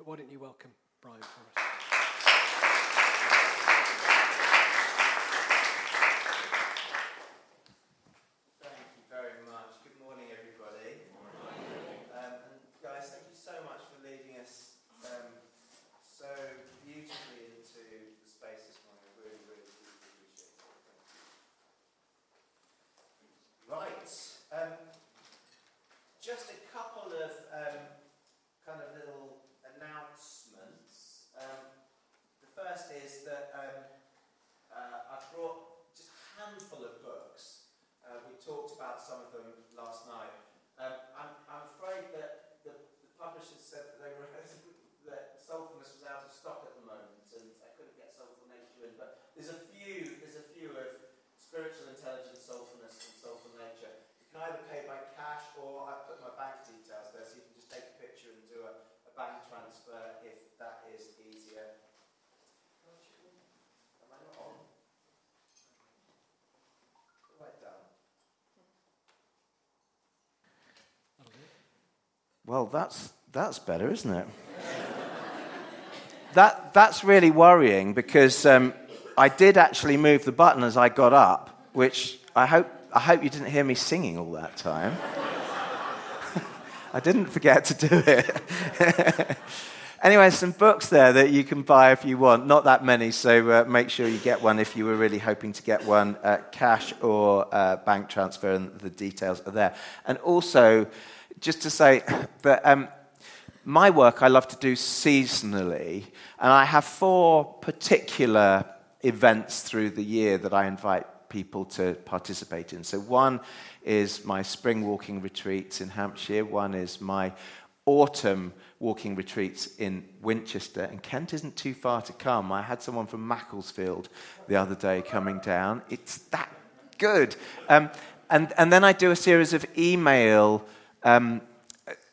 But why don't you welcome Brian for us? Thank you very much. Good morning, everybody. Um, and guys, thank you so much for leading us um, so beautifully into the space this morning. I really, really, really appreciate it. Thank you. Right. Um, just a couple of um, kind of little announcements. Um, the first is that um, uh, I brought just a handful of books. Uh, we talked about some of them last night. Um, I'm, I'm afraid that the, the publishers said that they were that Soulfulness was out of stock at the moment, and I couldn't get Soulful Nature in. But there's a few. There's a few of spiritual intelligence, soulfulness, and soulful nature. You can either pay by cash or I've put my bank details there, so you can just take a picture and do a, a bank transfer if that is easier. Am I not on? Right down. That'll do. Well, that's that's better, isn't it? that that's really worrying because um, I did actually move the button as I got up, which I hope I hope you didn't hear me singing all that time. I didn't forget to do it. anyway, some books there that you can buy if you want. Not that many, so uh, make sure you get one if you were really hoping to get one. Uh, cash or uh, bank transfer, and the details are there. And also, just to say that um, my work I love to do seasonally, and I have four particular events through the year that I invite people to participate in. So, one is my spring walking retreats in Hampshire, one is my autumn walking retreats in Winchester, and Kent isn't too far to come. I had someone from Macclesfield the other day coming down. It's that good. Um, and, and then I do a series of email, um,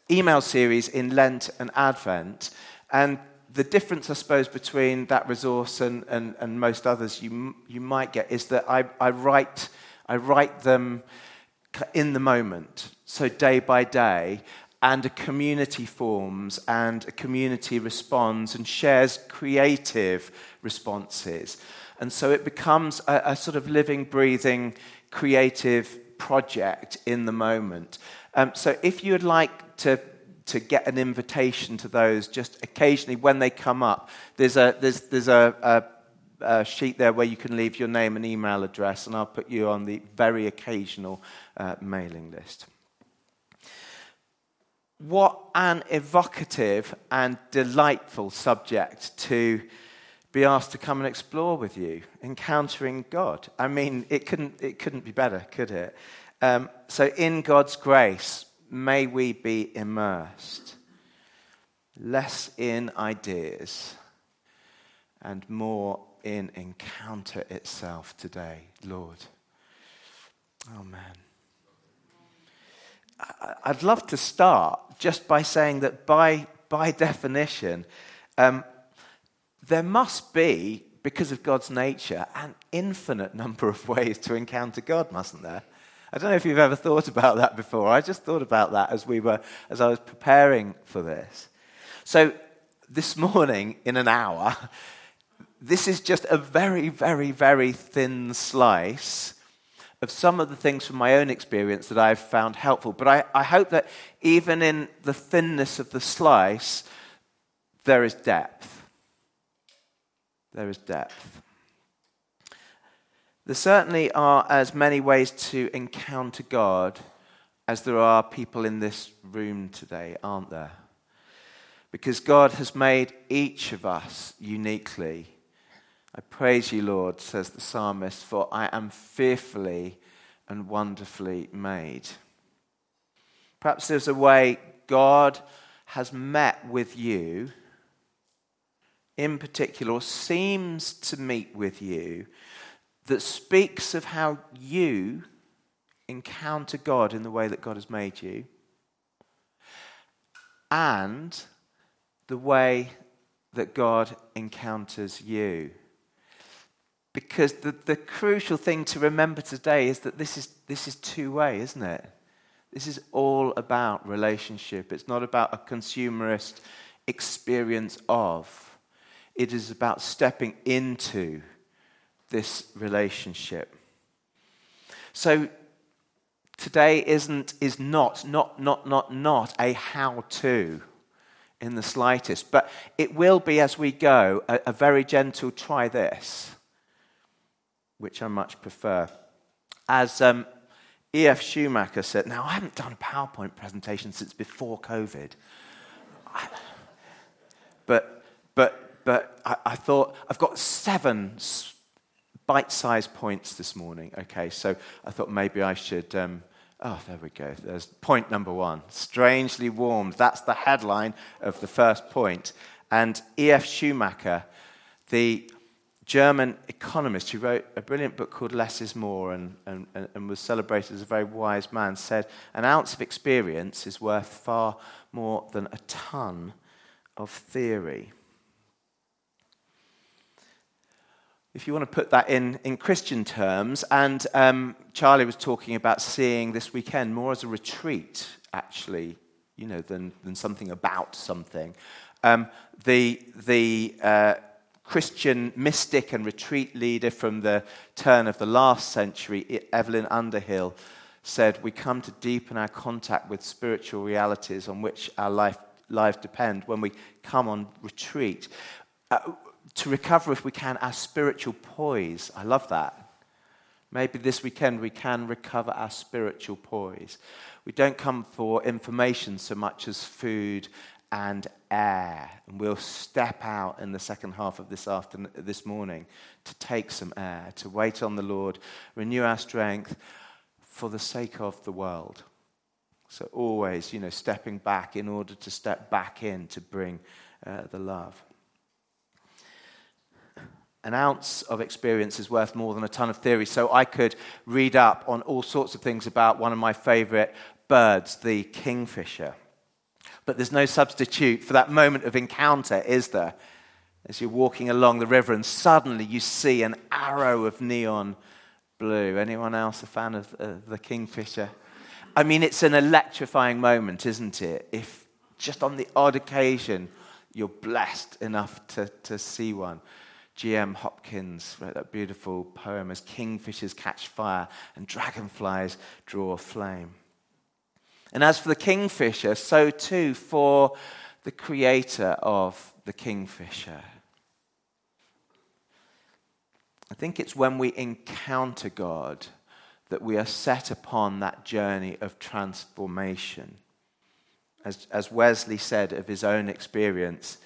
email series in Lent and Advent. And the difference, I suppose, between that resource and, and, and most others you, you might get is that I, I, write, I write them in the moment, so day by day, and a community forms and a community responds and shares creative responses. And so it becomes a, a sort of living, breathing, creative project in the moment. Um, so if you would like to to get an invitation to those just occasionally when they come up. There's a, there's, there's a, a, a, sheet there where you can leave your name and email address, and I'll put you on the very occasional uh, mailing list. What an evocative and delightful subject to be asked to come and explore with you, encountering God. I mean, it couldn't, it couldn't be better, could it? Um, so, in God's grace, may we be immersed less in ideas and more in encounter itself today, Lord. Amen. I'd love to start just by saying that by, by definition, um, there must be, because of God's nature, an infinite number of ways to encounter God, mustn't there? I don't know if you've ever thought about that before. I just thought about that as we were as I was preparing for this. So this morning in an hour, this is just a very, very, very thin slice of some of the things from my own experience that I've found helpful. But I, I hope that even in the thinness of the slice, there is depth. There is depth. There certainly are as many ways to encounter God as there are people in this room today, aren't there? Because God has made each of us uniquely. I praise you, Lord, says the psalmist, for I am fearfully and wonderfully made. Perhaps there's a way God has met with you, in particular, seems to meet with you that speaks of how you encounter God in the way that God has made you and the way that God encounters you. Because the, the crucial thing to remember today is that this is, this is two way, isn't it? This is all about relationship. It's not about a consumerist experience of. It is about stepping into this relationship. So today isn't is not not not not not a how to in the slightest, but it will be as we go a, a very gentle try this, which I much prefer. As um, E.F. Schumacher said, now I haven't done a PowerPoint presentation since before COVID. But, but, but I, I thought I've got seven bite sized points this morning. Okay, so I thought maybe I should. Um, oh, there we go. There's point number one strangely warmed. That's the headline of the first point. And E.F. Schumacher, the German economist who wrote a brilliant book called Less is More and, and, and was celebrated as a very wise man, said, An ounce of experience is worth far more than a ton of theory. If you want to put that in, in Christian terms, and um, Charlie was talking about seeing this weekend more as a retreat, actually, you know, than, than something about something. Um, the the uh, Christian mystic and retreat leader from the turn of the last century, Evelyn Underhill, said, We come to deepen our contact with spiritual realities on which our life, lives depend when we come on retreat. Uh, to recover, if we can, our spiritual poise. I love that. Maybe this weekend we can recover our spiritual poise. We don't come for information so much as food and air. And we'll step out in the second half of this, afternoon, this morning to take some air, to wait on the Lord, renew our strength for the sake of the world. So, always, you know, stepping back in order to step back in to bring uh, the love. An ounce of experience is worth more than a ton of theory. So, I could read up on all sorts of things about one of my favorite birds, the kingfisher. But there's no substitute for that moment of encounter, is there? As you're walking along the river and suddenly you see an arrow of neon blue. Anyone else a fan of uh, the kingfisher? I mean, it's an electrifying moment, isn't it? If just on the odd occasion you're blessed enough to, to see one. G.M. Hopkins wrote that beautiful poem as kingfishers catch fire and dragonflies draw flame. And as for the kingfisher, so too for the creator of the kingfisher. I think it's when we encounter God that we are set upon that journey of transformation. As, as Wesley said of his own experience,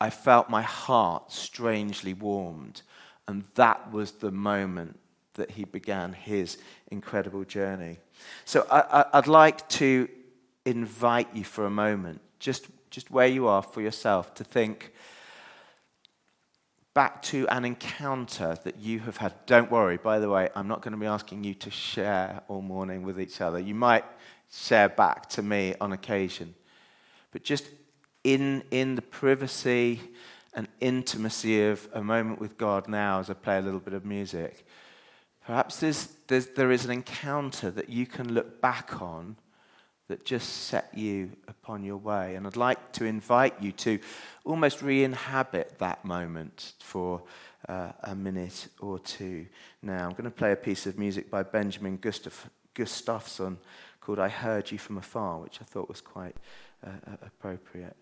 I felt my heart strangely warmed, and that was the moment that he began his incredible journey. So I, would like to invite you for a moment, just, just where you are for yourself, to think back to an encounter that you have had. Don't worry, by the way, I'm not going to be asking you to share all morning with each other. You might share back to me on occasion. But just in, in the privacy and intimacy of a moment with God now, as I play a little bit of music, Perhaps there's, there's, there is an encounter that you can look back on that just set you upon your way. And I'd like to invite you to almost re inhabit that moment for uh, a minute or two. Now, I'm going to play a piece of music by Benjamin Gustaf- Gustafson called I Heard You From Afar, which I thought was quite uh, appropriate.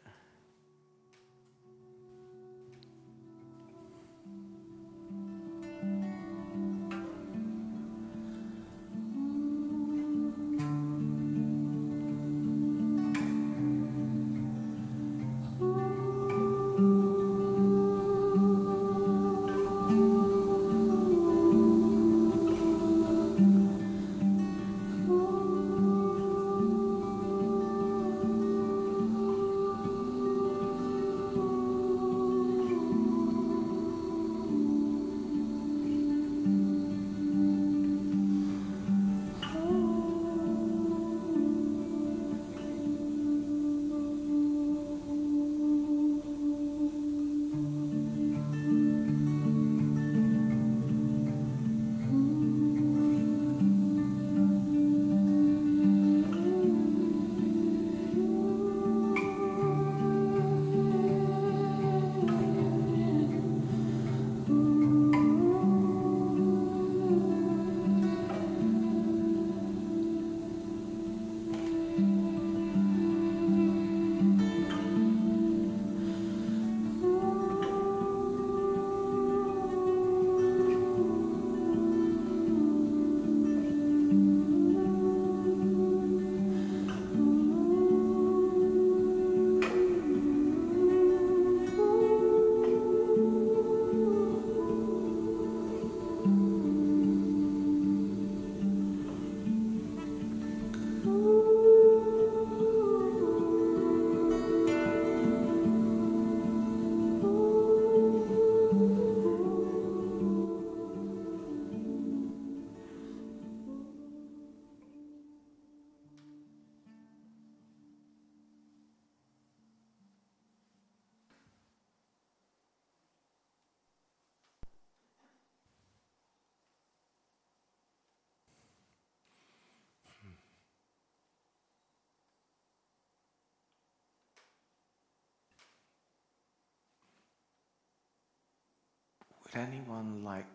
Would anyone like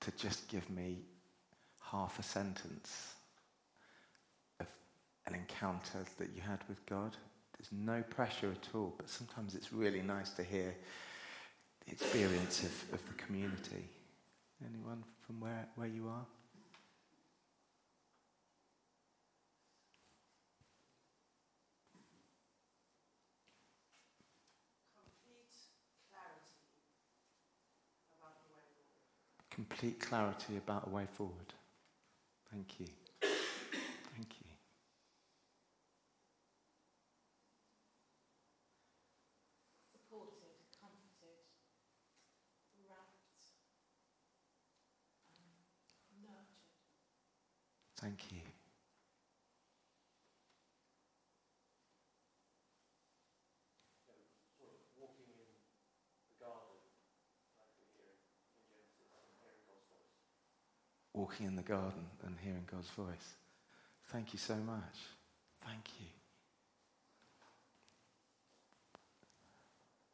to just give me half a sentence of an encounter that you had with God? There's no pressure at all, but sometimes it's really nice to hear the experience of, of the community. Anyone from where, where you are? Complete clarity about a way forward. Thank you. Thank you. Supported, comforted, wrapped, um, nurtured. Thank you. Walking in the garden and hearing God's voice. Thank you so much. Thank you.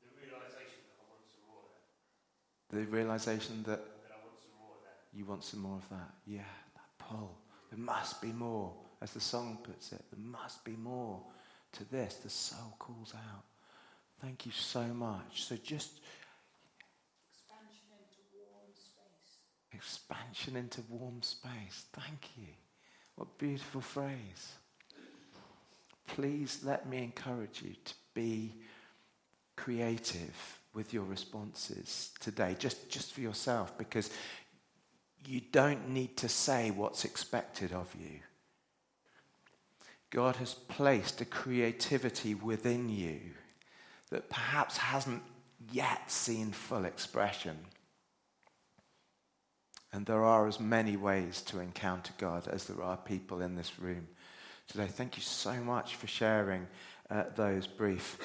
The realization that I want some more of that. The realization that That I want some more of that. you want some more of that. Yeah, that pull. There must be more. As the song puts it, there must be more to this. The soul calls out. Thank you so much. So just Expansion into warm space. Expansion into warm space. Thank you. What beautiful phrase. Please let me encourage you to be creative with your responses today, just, just for yourself, because you don't need to say what's expected of you. God has placed a creativity within you that perhaps hasn't yet seen full expression. And there are as many ways to encounter God as there are people in this room today. Thank you so much for sharing uh, those brief,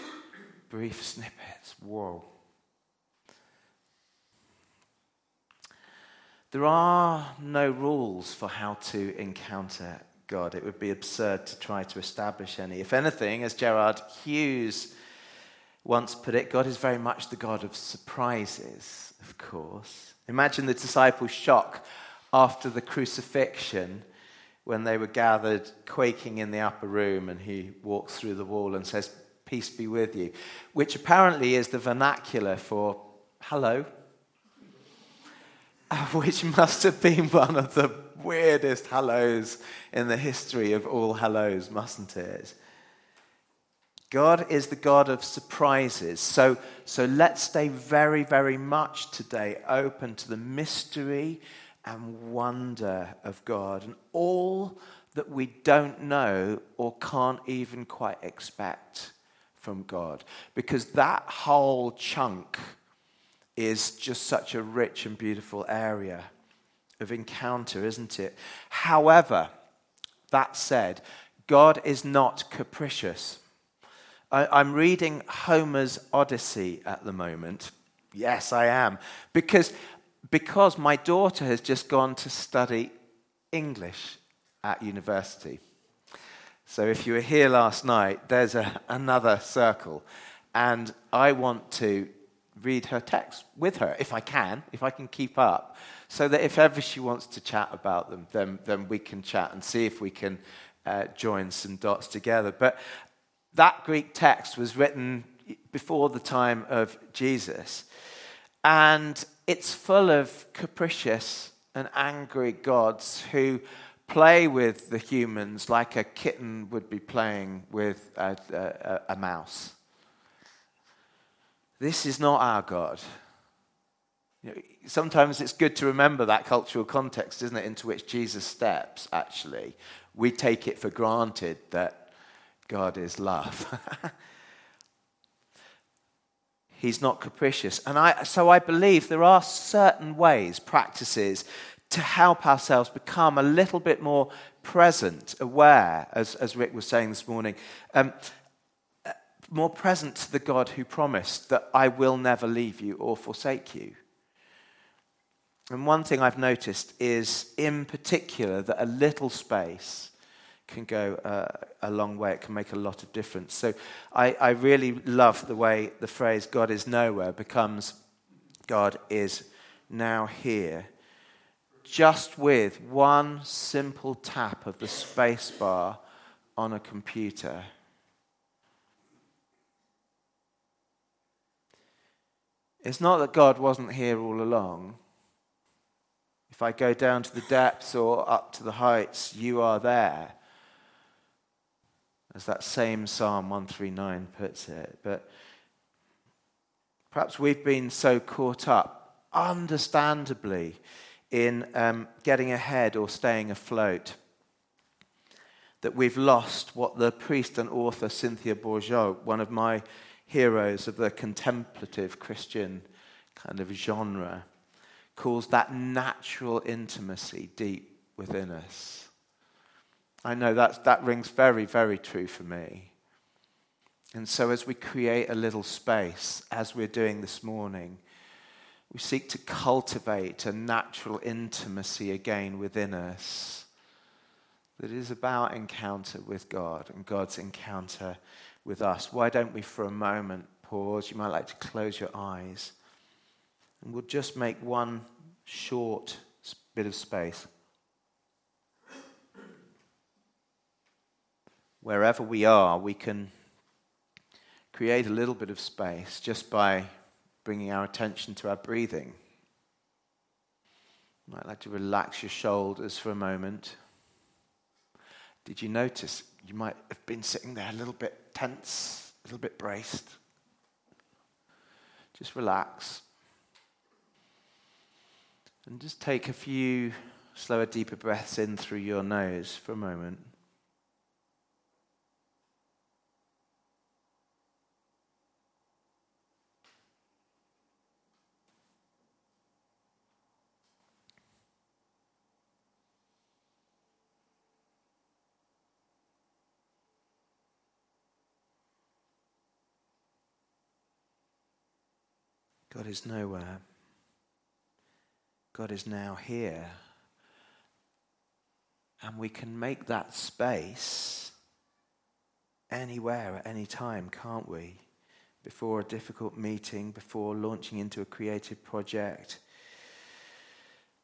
brief snippets. Whoa. There are no rules for how to encounter God. It would be absurd to try to establish any. If anything, as Gerard Hughes once put it, God is very much the God of surprises, of course. Imagine the disciples' shock after the crucifixion when they were gathered, quaking in the upper room, and he walks through the wall and says, Peace be with you, which apparently is the vernacular for hello, which must have been one of the weirdest hellos in the history of all hellos, mustn't it? God is the God of surprises. So, so let's stay very, very much today open to the mystery and wonder of God and all that we don't know or can't even quite expect from God. Because that whole chunk is just such a rich and beautiful area of encounter, isn't it? However, that said, God is not capricious. I, am reading Homer's Odyssey at the moment. Yes, I am. Because, because my daughter has just gone to study English at university. So if you were here last night, there's a, another circle. And I want to read her text with her, if I can, if I can keep up, so that if ever she wants to chat about them, then, then we can chat and see if we can uh, join some dots together. But that Greek text was written before the time of Jesus. And it's full of capricious and angry gods who play with the humans like a kitten would be playing with a, a, a mouse. This is not our God. You know, sometimes it's good to remember that cultural context, isn't it, into which Jesus steps, actually. We take it for granted that God is love. He's not capricious. And I, so I believe there are certain ways, practices, to help ourselves become a little bit more present, aware, as, as Rick was saying this morning, um, more present to the God who promised that I will never leave you or forsake you. And one thing I've noticed is, in particular, that a little space can go uh, a long way. It can make a lot of difference. So I, I really love the way the phrase God is nowhere becomes God is now here. Just with one simple tap of the space bar on a computer. It's not that God wasn't here all along. If I go down to the depths or up to the heights, you are there. As that same Psalm 139 puts it. But perhaps we've been so caught up, understandably, in um, getting ahead or staying afloat that we've lost what the priest and author Cynthia Bourgeault, one of my heroes of the contemplative Christian kind of genre, calls that natural intimacy deep within us. I know that's, that rings very, very true for me. And so, as we create a little space, as we're doing this morning, we seek to cultivate a natural intimacy again within us that is about encounter with God and God's encounter with us. Why don't we, for a moment, pause? You might like to close your eyes. And we'll just make one short bit of space. Wherever we are, we can create a little bit of space just by bringing our attention to our breathing. You might like to relax your shoulders for a moment. Did you notice you might have been sitting there a little bit tense, a little bit braced? Just relax. And just take a few slower, deeper breaths in through your nose for a moment. God is nowhere. God is now here. And we can make that space anywhere at any time, can't we? Before a difficult meeting, before launching into a creative project.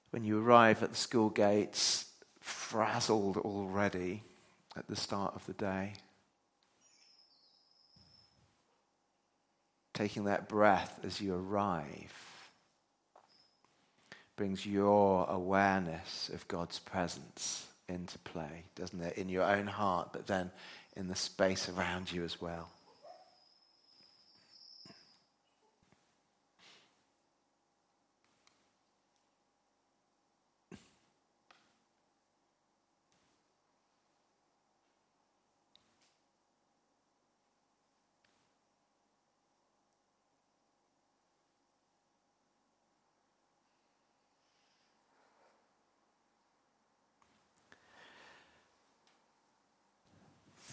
When you arrive at the school gates, frazzled already at the start of the day. Taking that breath as you arrive brings your awareness of God's presence into play, doesn't it? In your own heart, but then in the space around you as well.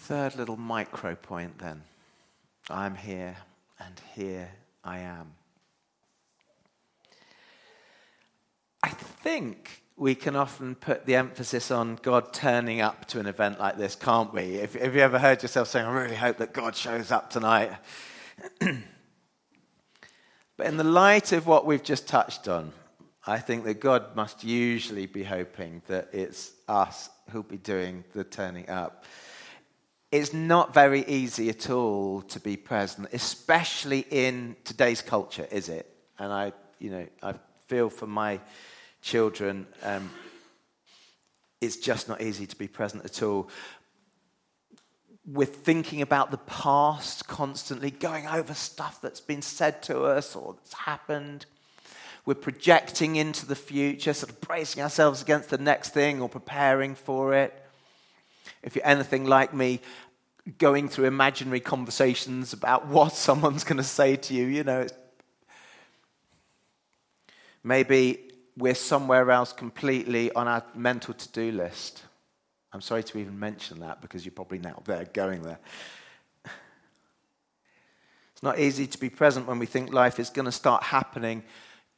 Third little micro point then. I'm here and here I am. I think we can often put the emphasis on God turning up to an event like this, can't we? If, have you ever heard yourself saying, I really hope that God shows up tonight? but in the light of what we've just touched on, I think that God must usually be hoping that it's us who'll be doing the turning up it's not very easy at all to be present, especially in today's culture, is it? And I, you know, I feel for my children, um, it's just not easy to be present at all. We're thinking about the past constantly, going over stuff that's been said to us or that's happened. We're projecting into the future, sort of bracing ourselves against the next thing or preparing for it if you're anything like me, going through imaginary conversations about what someone's going to say to you, you know. Maybe we're somewhere else completely on our mental to do list. I'm sorry to even mention that because you're probably now there going there. It's not easy to be present when we think life is going to start happening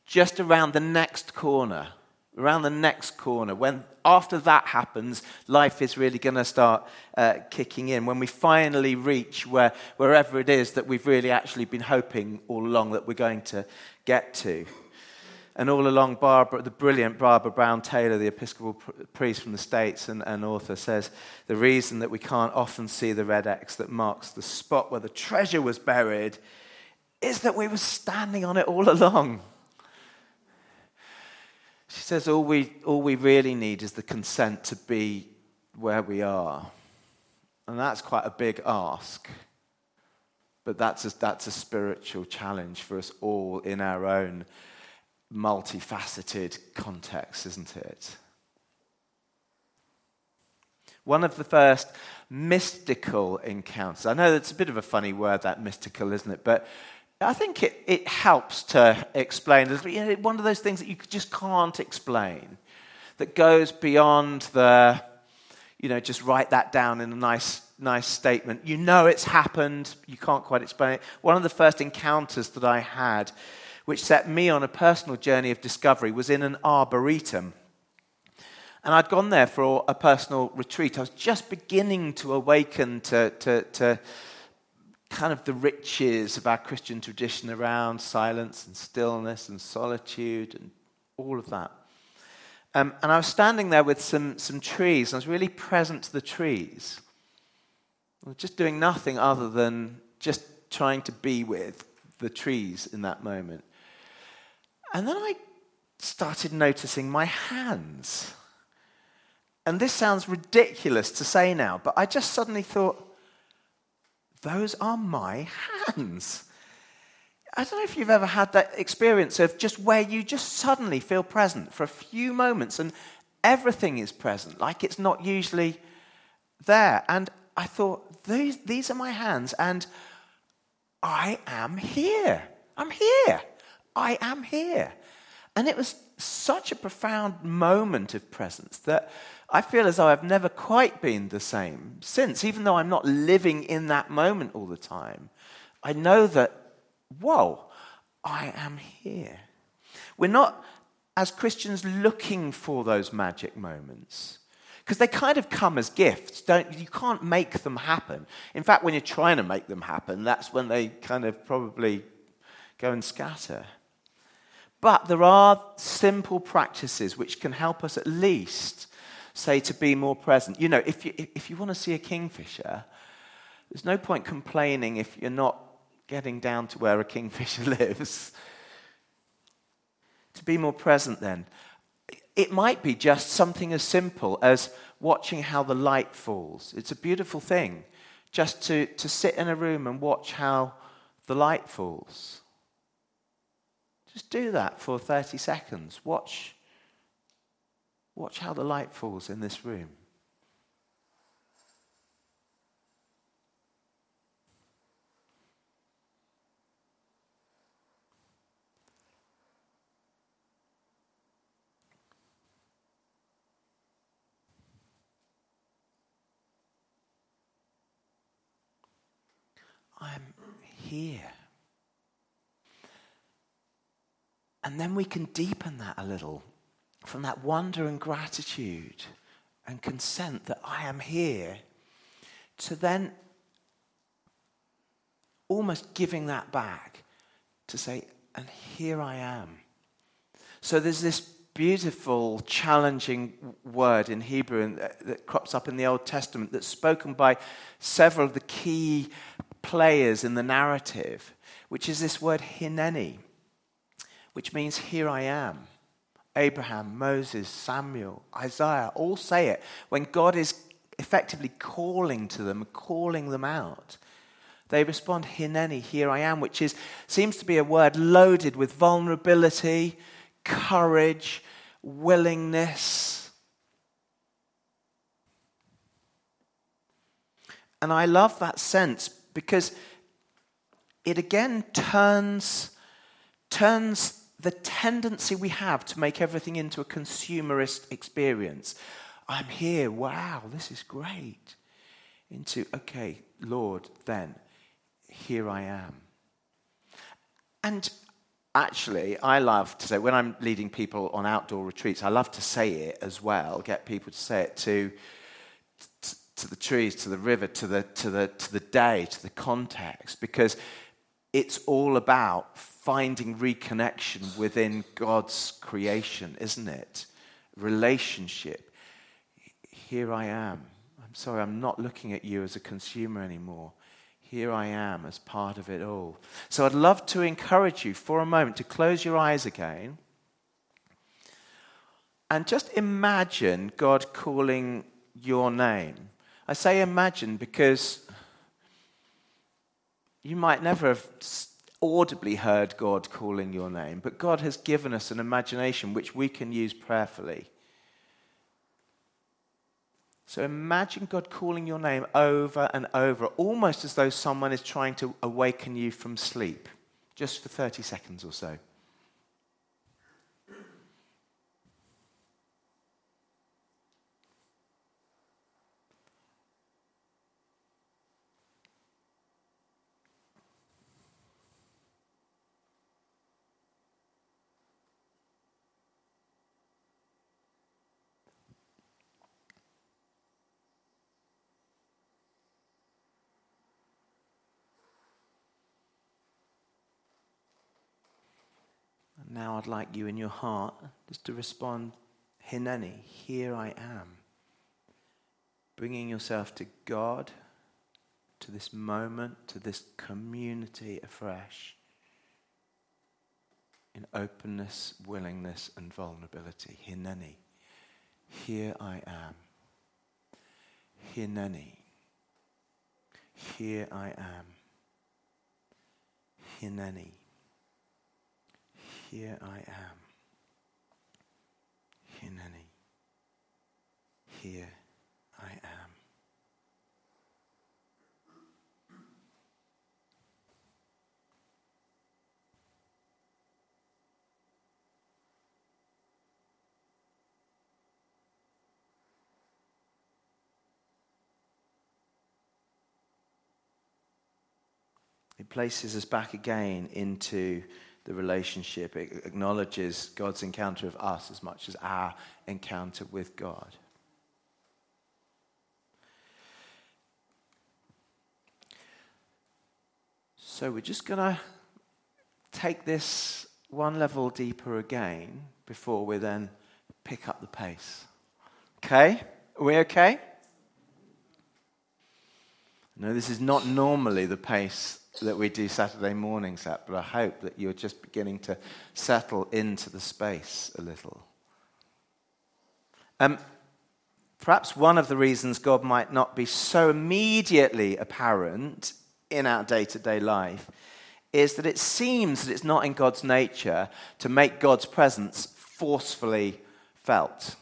just around the next corner around the next corner, when after that happens, life is really going to start uh, kicking in. When we finally reach where, wherever it is that we've really actually been hoping all along that we're going to get to. And all along, Barbara, the brilliant Barbara Brown Taylor, the Episcopal priest from the States and, and author, says the reason that we can't often see the red X that marks the spot where the treasure was buried is that we were standing on it all along. She says all we, all we really need is the consent to be where we are. And that's quite a big ask. But that's a, that's a spiritual challenge for us all in our own multifaceted context, isn't it? One of the first mystical encounters. I know it's a bit of a funny word, that mystical, isn't it? But I think it, it helps to explain. You know, one of those things that you just can't explain, that goes beyond the, you know, just write that down in a nice, nice statement. You know it's happened, you can't quite explain it. One of the first encounters that I had, which set me on a personal journey of discovery, was in an arboretum. And I'd gone there for a personal retreat. I was just beginning to awaken to, to, to kind of the riches of our Christian tradition around silence and stillness and solitude and all of that. Um, and I was standing there with some, some trees, and I was really present to the trees. I was just doing nothing other than just trying to be with the trees in that moment. And then I started noticing my hands. And this sounds ridiculous to say now, but I just suddenly thought, those are my hands. I don't know if you've ever had that experience of just where you just suddenly feel present for a few moments and everything is present, like it's not usually there. And I thought, these, these are my hands, and I am here. I'm here. I am here. And it was such a profound moment of presence that I feel as though I've never quite been the same since, even though I'm not living in that moment all the time. I know that, whoa, I am here. We're not, as Christians, looking for those magic moments because they kind of come as gifts. Don't you can't make them happen. In fact, when you're trying to make them happen, that's when they kind of probably go and scatter. But there are simple practices which can help us at least say to be more present. You know, if you, if you want to see a kingfisher, there's no point complaining if you're not getting down to where a kingfisher lives. to be more present, then, it might be just something as simple as watching how the light falls. It's a beautiful thing just to, to sit in a room and watch how the light falls. Just do that for 30 seconds. Watch Watch how the light falls in this room. I'm here. And then we can deepen that a little from that wonder and gratitude and consent that I am here to then almost giving that back to say, and here I am. So there's this beautiful, challenging word in Hebrew uh, that crops up in the Old Testament that's spoken by several of the key players in the narrative, which is this word hineni, which means here I am. Abraham, Moses, Samuel, Isaiah all say it when God is effectively calling to them, calling them out. They respond, Hineni, here I am, which is, seems to be a word loaded with vulnerability, courage, willingness. And I love that sense because it again turns, turns the tendency we have to make everything into a consumerist experience. I'm here, wow, this is great. Into, okay, Lord, then, here I am. And actually, I love to say, when I'm leading people on outdoor retreats, I love to say it as well, get people to say it to, to, to the trees, to the river, to the, to, the, to the day, to the context, because it's all about finding reconnection within God's creation, isn't it? Relationship. Here I am. I'm sorry, I'm not looking at you as a consumer anymore. Here I am as part of it all. So I'd love to encourage you for a moment to close your eyes again and just imagine God calling your name. I say imagine because you might never have audibly heard God calling your name, but God has given us an imagination which we can use prayerfully. So imagine God calling your name over and over, almost as though someone is trying to awaken you from sleep, just for 30 seconds or so. Now I'd like you in your heart just to respond, Hineni, here I am. Bringing yourself to God, to this moment, to this community afresh, in openness, willingness, and vulnerability. Hineni, here I am. Hineni, here I am. Hineni. Here I am. Hineni. Here I am. It places us back again into the relationship. It acknowledges God's encounter of us as much as our encounter with God. So we're just going to take this one level deeper again before we then pick up the pace. Okay? Are we okay? No, this is not normally the pace that we do Saturday mornings at, but I hope that you're just beginning to settle into the space a little. Um, perhaps one of the reasons God might not be so immediately apparent in our day to day life is that it seems that it's not in God's nature to make God's presence forcefully felt.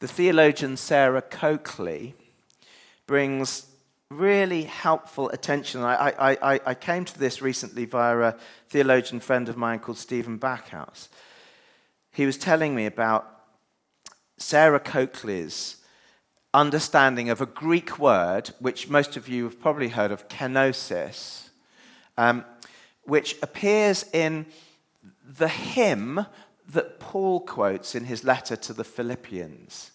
The theologian Sarah Coakley brings really helpful attention. I, I, I, came to this recently via a theologian friend of mine called Stephen Backhouse. He was telling me about Sarah Coakley's understanding of a Greek word, which most of you have probably heard of, kenosis, um, which appears in the hymn that Paul quotes in his letter to the Philippians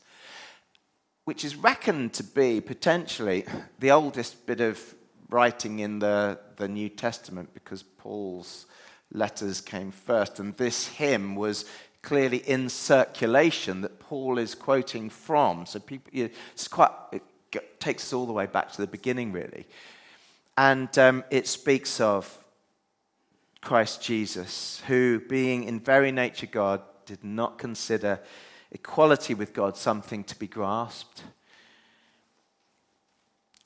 which is reckoned to be potentially the oldest bit of writing in the, the New Testament because Paul's letters came first. And this hymn was clearly in circulation that Paul is quoting from. So people, it's quite, it takes us all the way back to the beginning, really. And um, it speaks of Christ Jesus, who, being in very nature God, did not consider equality with God something to be grasped,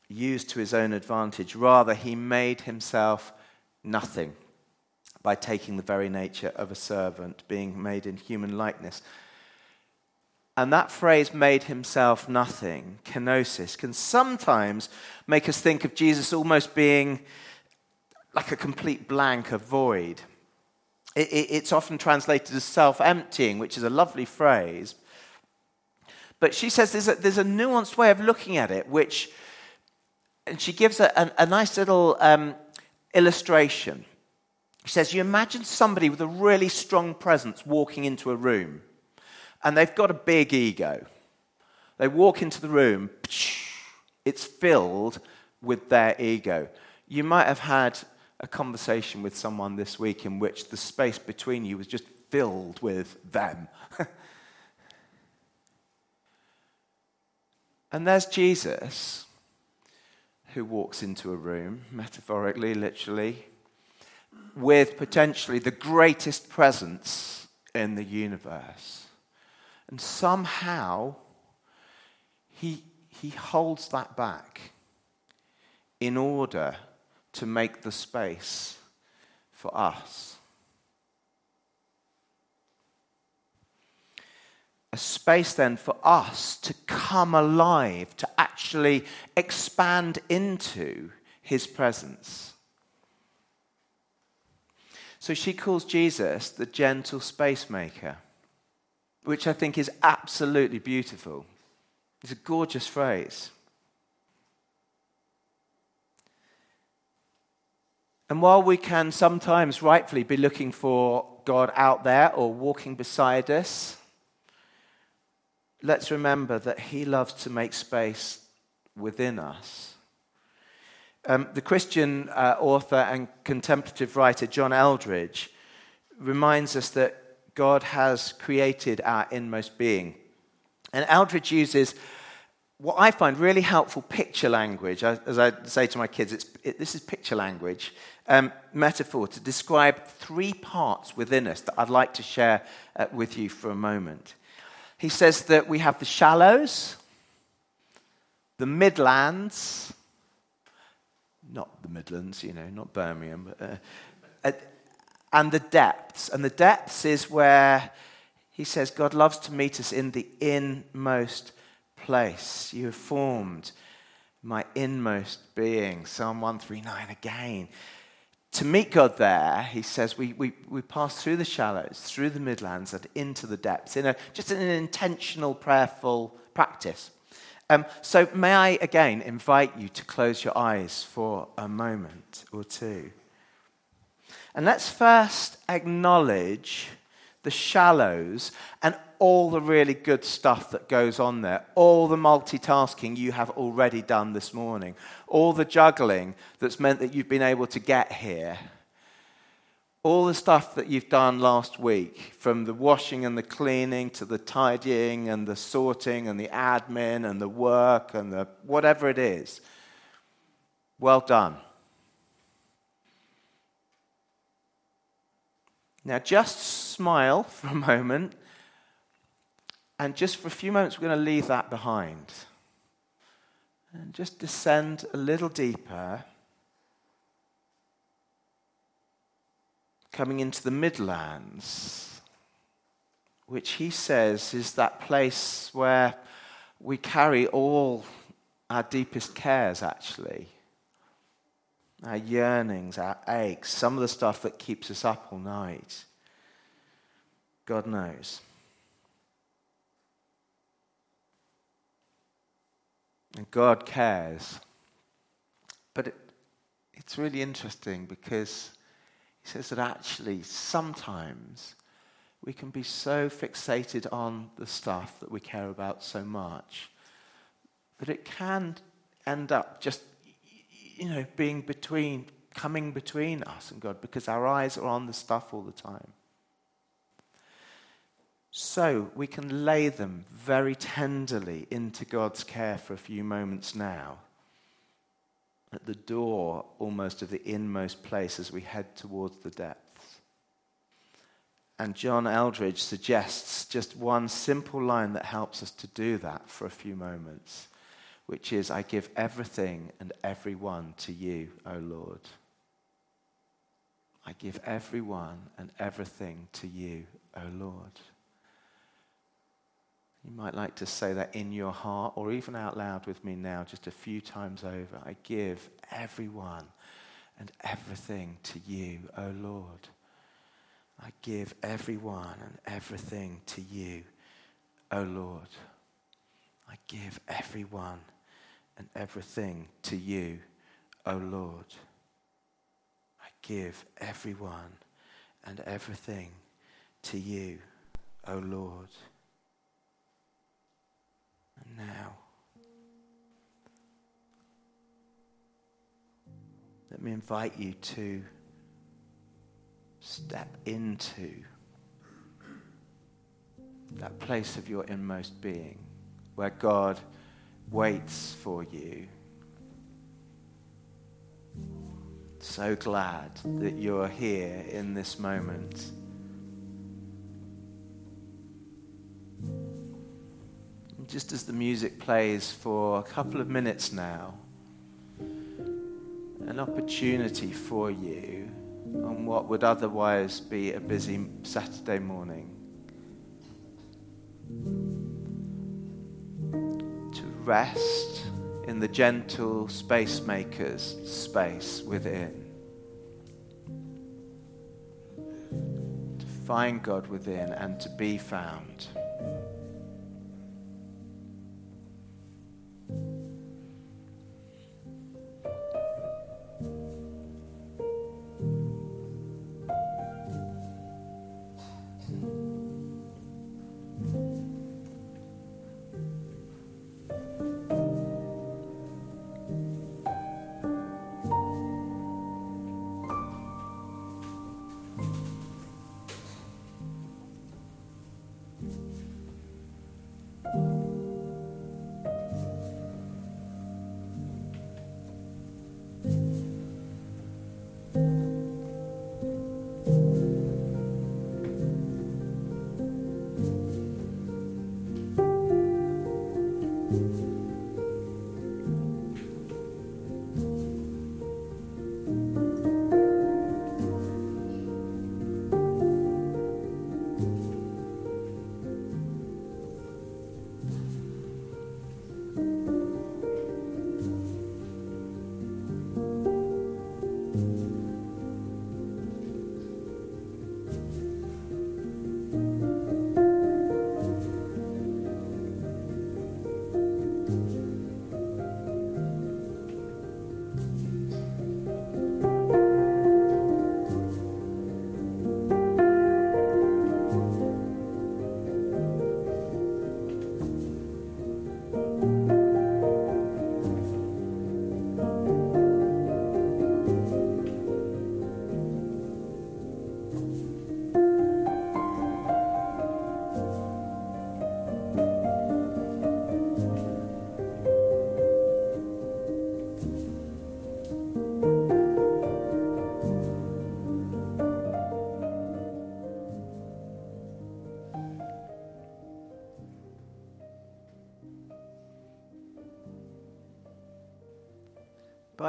used to his own advantage. Rather, he made himself nothing by taking the very nature of a servant, being made in human likeness. And that phrase, made himself nothing, kenosis, can sometimes make us think of Jesus almost being like a complete blank, a void. It, it, it's often translated as self emptying, which is a lovely phrase. But she says there's a, there's a nuanced way of looking at it, which, and she gives a, a, a nice little um, illustration. She says, You imagine somebody with a really strong presence walking into a room, and they've got a big ego. They walk into the room, it's filled with their ego. You might have had a conversation with someone this week in which the space between you was just filled with them. and there's Jesus who walks into a room, metaphorically, literally, with potentially the greatest presence in the universe. And somehow he, he holds that back in order to make the space for us. A space then for us to come alive, to actually expand into his presence. So she calls Jesus the gentle space maker, which I think is absolutely beautiful. It's a gorgeous phrase. And while we can sometimes rightfully be looking for God out there or walking beside us, let's remember that He loves to make space within us. Um, the Christian uh, author and contemplative writer John Eldredge reminds us that God has created our inmost being. And Eldredge uses what I find really helpful picture language, as I say to my kids, it, this is picture language, um, metaphor to describe three parts within us that I'd like to share uh, with you for a moment. He says that we have the shallows, the midlands, not the Midlands, you know, not Birmingham, but, uh, and the depths. And the depths is where he says God loves to meet us in the inmost place. You have formed my inmost being. Psalm 139 again. To meet God there, he says, we, we, we pass through the shallows, through the midlands, and into the depths, in a, just in an intentional, prayerful practice. Um, so, may I again invite you to close your eyes for a moment or two? And let's first acknowledge the shallows and all the really good stuff that goes on there, all the multitasking you have already done this morning, all the juggling that's meant that you've been able to get here, all the stuff that you've done last week, from the washing and the cleaning to the tidying and the sorting and the admin and the work and the whatever it is. Well done. Now, just smile for a moment and just for a few moments, we're going to leave that behind. And just descend a little deeper. Coming into the Midlands, which he says is that place where we carry all our deepest cares, actually. Our yearnings, our aches, some of the stuff that keeps us up all night. God knows. And God cares. But it, it's really interesting because he says that actually sometimes we can be so fixated on the stuff that we care about so much that it can end up just, you know, being between, coming between us and God because our eyes are on the stuff all the time. So we can lay them very tenderly into God's care for a few moments now. At the door almost of the inmost place as we head towards the depths. And John Eldredge suggests just one simple line that helps us to do that for a few moments, which is I give everything and everyone to you, O Lord. I give everyone and everything to you, O Lord. You might like to say that in your heart or even out loud with me now, just a few times over. I give everyone and everything to you, O Lord. I give everyone and everything to you, O Lord. I give everyone and everything to you, O Lord. I give everyone and everything to you, O Lord. And now, let me invite you to step into that place of your inmost being where God waits for you. So glad that you're here in this moment. Just as the music plays for a couple of minutes now, an opportunity for you on what would otherwise be a busy Saturday morning rest in the gentle space maker's space within. To find God within and to be found.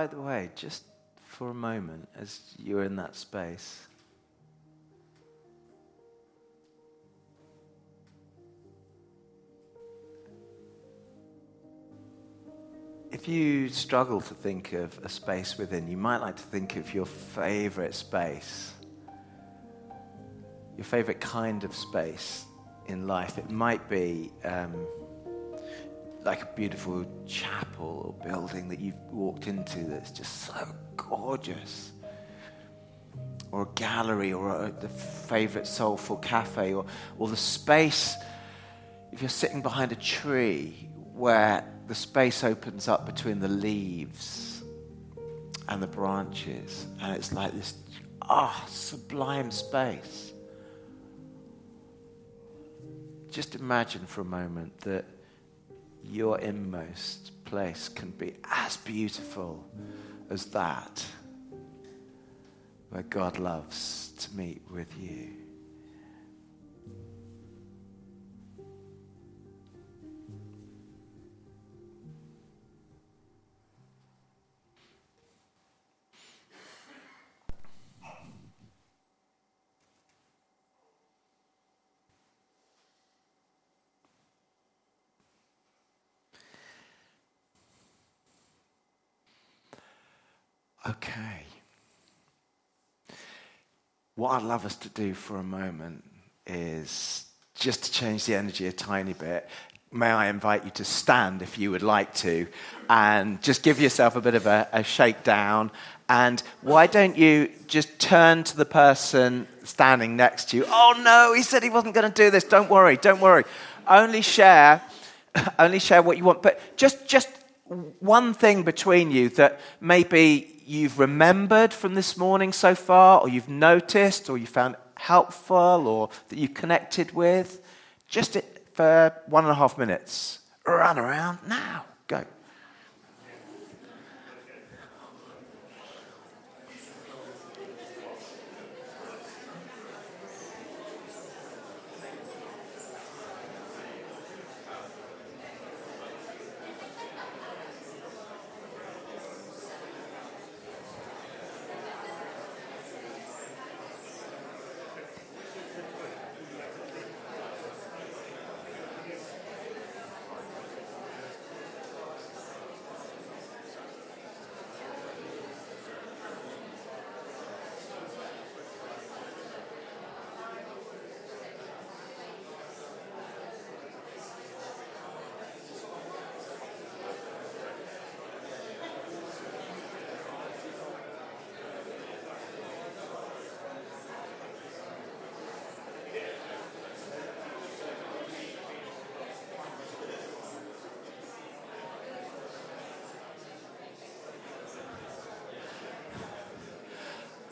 By the way, just for a moment, as you're in that space, if you struggle to think of a space within, you might like to think of your favorite space, your favorite kind of space in life. It might be. Um, like a beautiful chapel or building that you've walked into that's just so gorgeous. Or a gallery or a, the favorite soulful cafe or, or the space, if you're sitting behind a tree where the space opens up between the leaves and the branches and it's like this ah oh, sublime space. Just imagine for a moment that your inmost place can be as beautiful as that, where God loves to meet with you. What I'd love us to do for a moment is just to change the energy a tiny bit. May I invite you to stand if you would like to and just give yourself a bit of a, a shakedown And why don't you just turn to the person standing next to you? Oh no, he said he wasn't going to do this. Don't worry, don't worry. Only share, only share what you want. But just, just one thing between you that maybe you've remembered from this morning so far, or you've noticed, or you found helpful, or that you connected with. Just for one and a half minutes. Run around now. Go.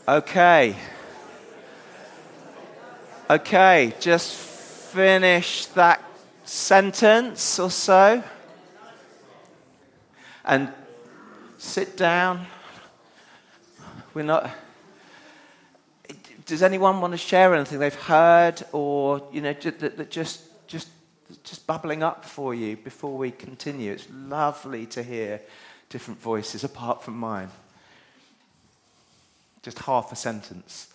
Okay. Okay, just finish that sentence or so. And sit down. We're not. Does anyone want to share anything they've heard or, you know, just, just, just bubbling up for you before we continue? It's lovely to hear different voices apart from mine. Just half a sentence.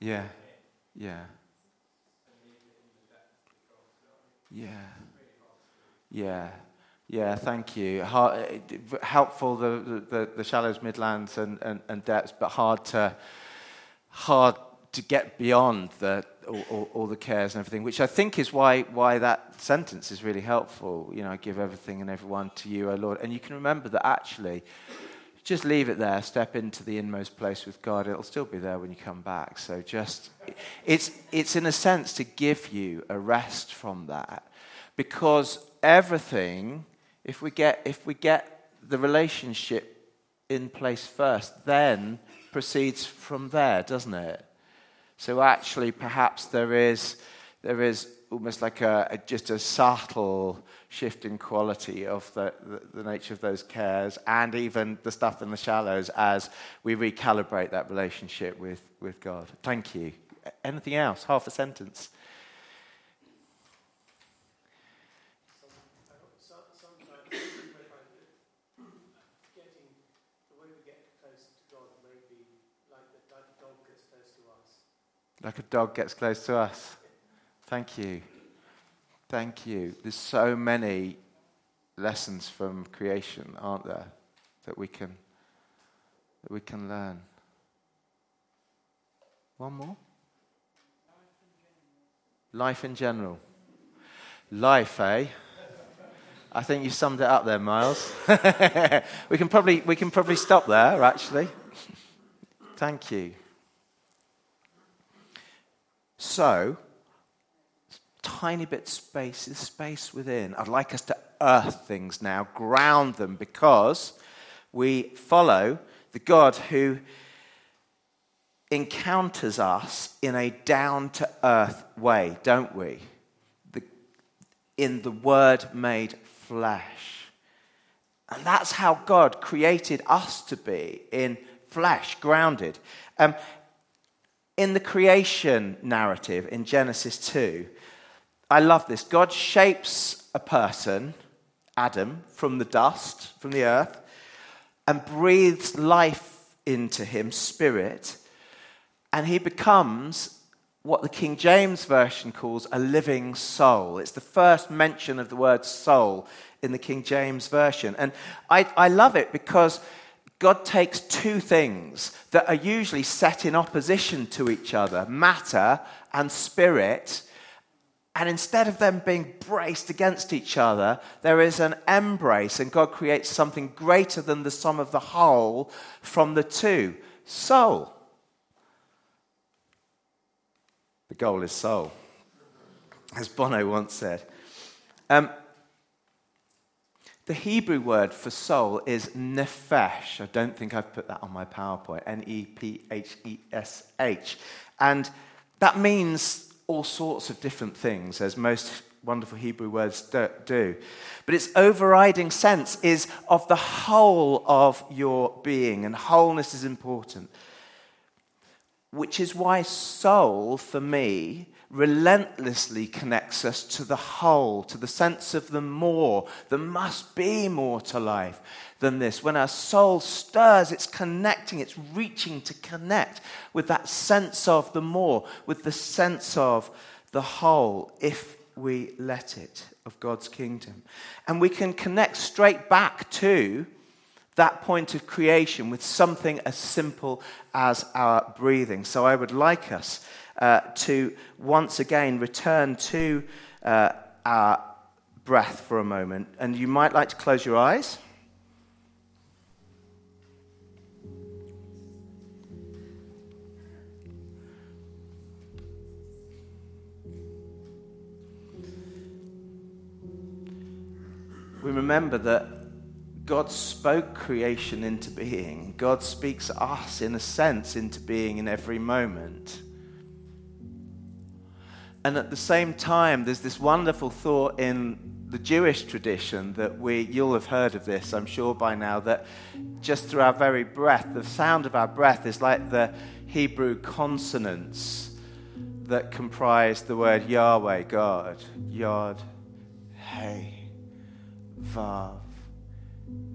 Yeah, yeah. Yeah. Yeah. Yeah, thank you. Hard, eh, helpful the, the, the shallows, midlands, and, and, and depths, but hard to hard to get beyond the all, all, all, the cares and everything, which I think is why why that sentence is really helpful. You know, I give everything and everyone to you, O Lord, and you can remember that actually. Just leave it there, step into the inmost place with God. It'll still be there when you come back. So just, it's, it's in a sense to give you a rest from that. Because everything if we get, if we get the relationship in place first, then proceeds from there, doesn't it? So actually, perhaps there is, there is almost like a, a just a subtle shift in quality of the, the, the, nature of those cares and even the stuff in the shallows as we recalibrate that relationship with, with God. Thank you. Anything else? Half a sentence. Like a dog gets close to us. Thank you. Thank you. There's so many lessons from creation, aren't there, that we can that we can learn. One more. Life in general. Life, eh? I think you summed it up there, Miles. we can probably we can probably stop there, actually. Thank you. So, tiny bit space, is space within. I'd like us to earth things now, ground them, because we follow the God who encounters us in a down to earth way, don't we? The, in the Word made flesh. And that's how God created us to be in flesh, grounded. Um, in the creation narrative in Genesis 2, I love this. God shapes a person, Adam, from the dust, from the earth, and breathes life into him, spirit, and he becomes what the King James Version calls a living soul. It's the first mention of the word soul in the King James Version. And I, I love it because God takes two things that are usually set in opposition to each other matter and spirit. And instead of them being braced against each other, there is an embrace, and God creates something greater than the sum of the whole from the two soul. The goal is soul, as Bono once said. Um, the Hebrew word for soul is nephesh. I don't think I've put that on my PowerPoint. N E P H E S H. And that means all sorts of different things, as most wonderful Hebrew words do. But its overriding sense is of the whole of your being, and wholeness is important. Which is why soul, for me, relentlessly connects us to the whole, to the sense of the more. There must be more to life than this. When our soul stirs, it's connecting, it's reaching to connect with that sense of the more, with the sense of the whole, if we let it, of God's kingdom. And we can connect straight back to that point of creation with something as simple as our breathing. So I would like us uh, to once again return to uh, our breath for a moment. And you might like to close your eyes. We remember that God spoke creation into being. God speaks us, in a sense, into being in every moment. And at the same time, there's this wonderful thought in the Jewish tradition that we, you'll have heard of this, I'm sure by now, that just through our very breath, the sound of our breath is like the Hebrew consonants that comprise the word Yahweh, God. Yod, Hey, Vav,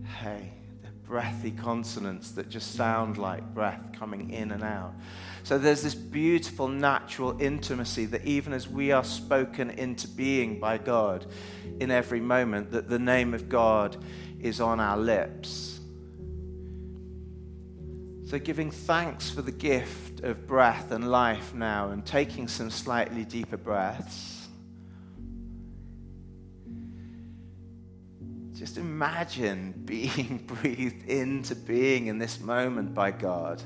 Hey. The breathy consonants that just sound like breath coming in and out. So there's this beautiful natural intimacy that even as we are spoken into being by God in every moment, that the name of God is on our lips. So giving thanks for the gift of breath and life now and taking some slightly deeper breaths. Just imagine being breathed into being in this moment by God.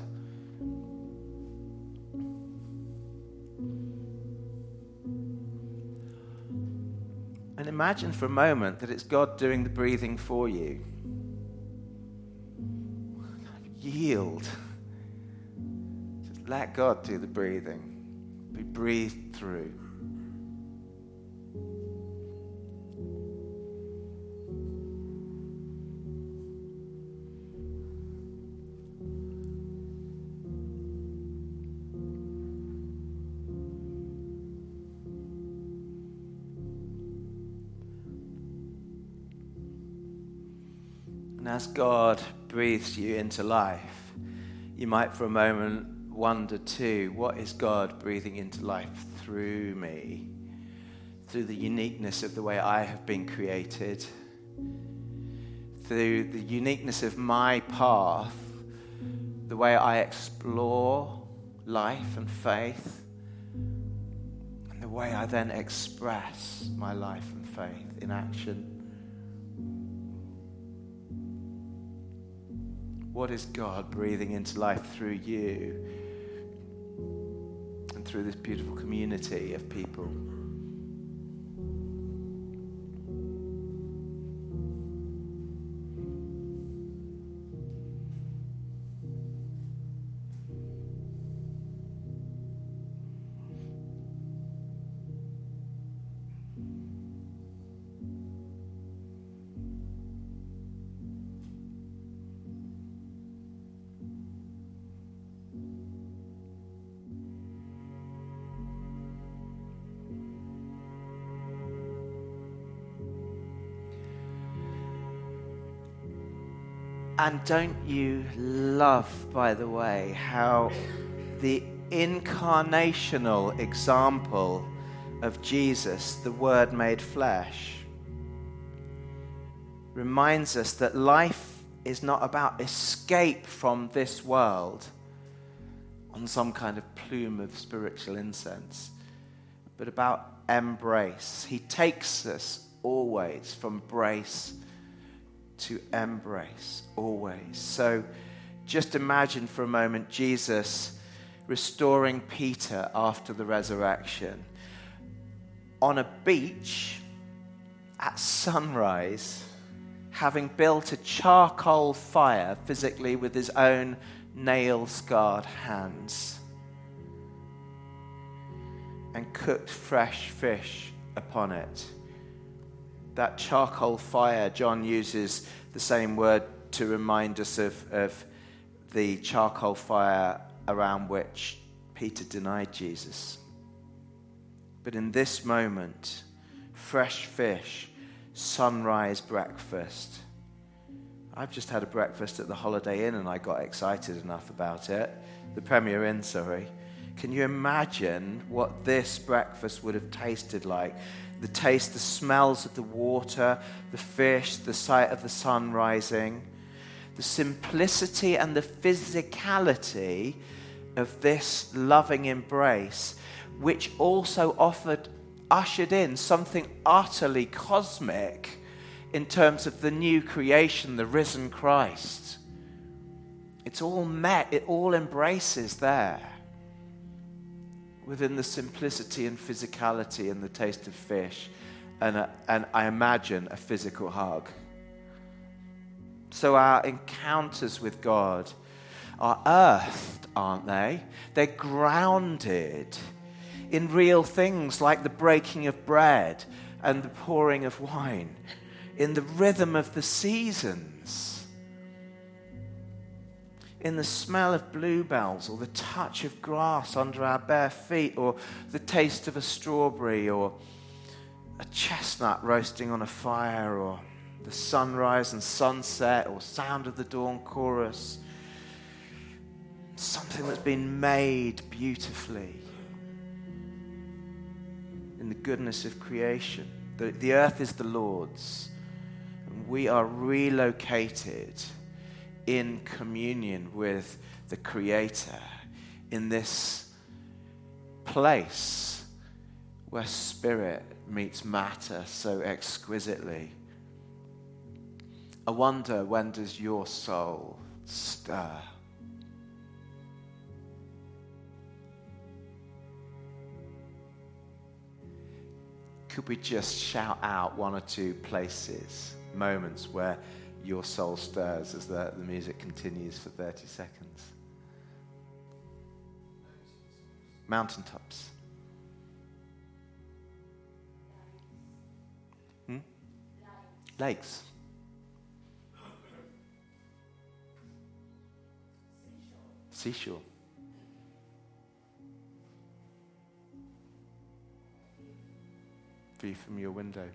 And imagine for a moment that it's God doing the breathing for you. Yield. Just let God do the breathing. Be breathed through. As God breathes you into life, you might for a moment wonder too what is God breathing into life through me? Through the uniqueness of the way I have been created, through the uniqueness of my path, the way I explore life and faith, and the way I then express my life and faith in action. What is God breathing into life through you and through this beautiful community of people? And don't you love, by the way, how the incarnational example of Jesus, the Word made flesh, reminds us that life is not about escape from this world on some kind of plume of spiritual incense, but about embrace. He takes us always from brace to embrace, always. So just imagine for a moment Jesus restoring Peter after the resurrection on a beach at sunrise having built a charcoal fire physically with his own nail scarred hands and cooked fresh fish upon it. That charcoal fire, John uses the same word to remind us of, of the charcoal fire around which Peter denied Jesus. But in this moment, fresh fish sunrise breakfast. I've just had a breakfast at the Holiday Inn and I got excited enough about it. The Premier Inn, sorry. Can you imagine what this breakfast would have tasted like? The taste, the smells of the water, the fish, the sight of the sun rising, the simplicity and the physicality of this loving embrace, which also offered ushered in something utterly cosmic in terms of the new creation, the risen Christ. It's all met, it all embraces there within the simplicity and physicality and the taste of fish, and, a, and I imagine a physical hug. So our encounters with God are earthed, aren't they? They're grounded in real things like the breaking of bread and the pouring of wine, in the rhythm of the seasons, in the smell of bluebells or the touch of grass under our bare feet or the taste of a strawberry or a chestnut roasting on a fire or the sunrise and sunset or sound of the dawn chorus something that's been made beautifully in the goodness of creation. The, the earth is the Lord's. And we are relocated in communion with the Creator in this place where spirit meets matter so exquisitely. I wonder when does your soul stir? could we just shout out one or two places, moments where your soul stirs as the, the music continues for 30 seconds? Mountaintops. Hmm? Lakes. Seashore. view from your window.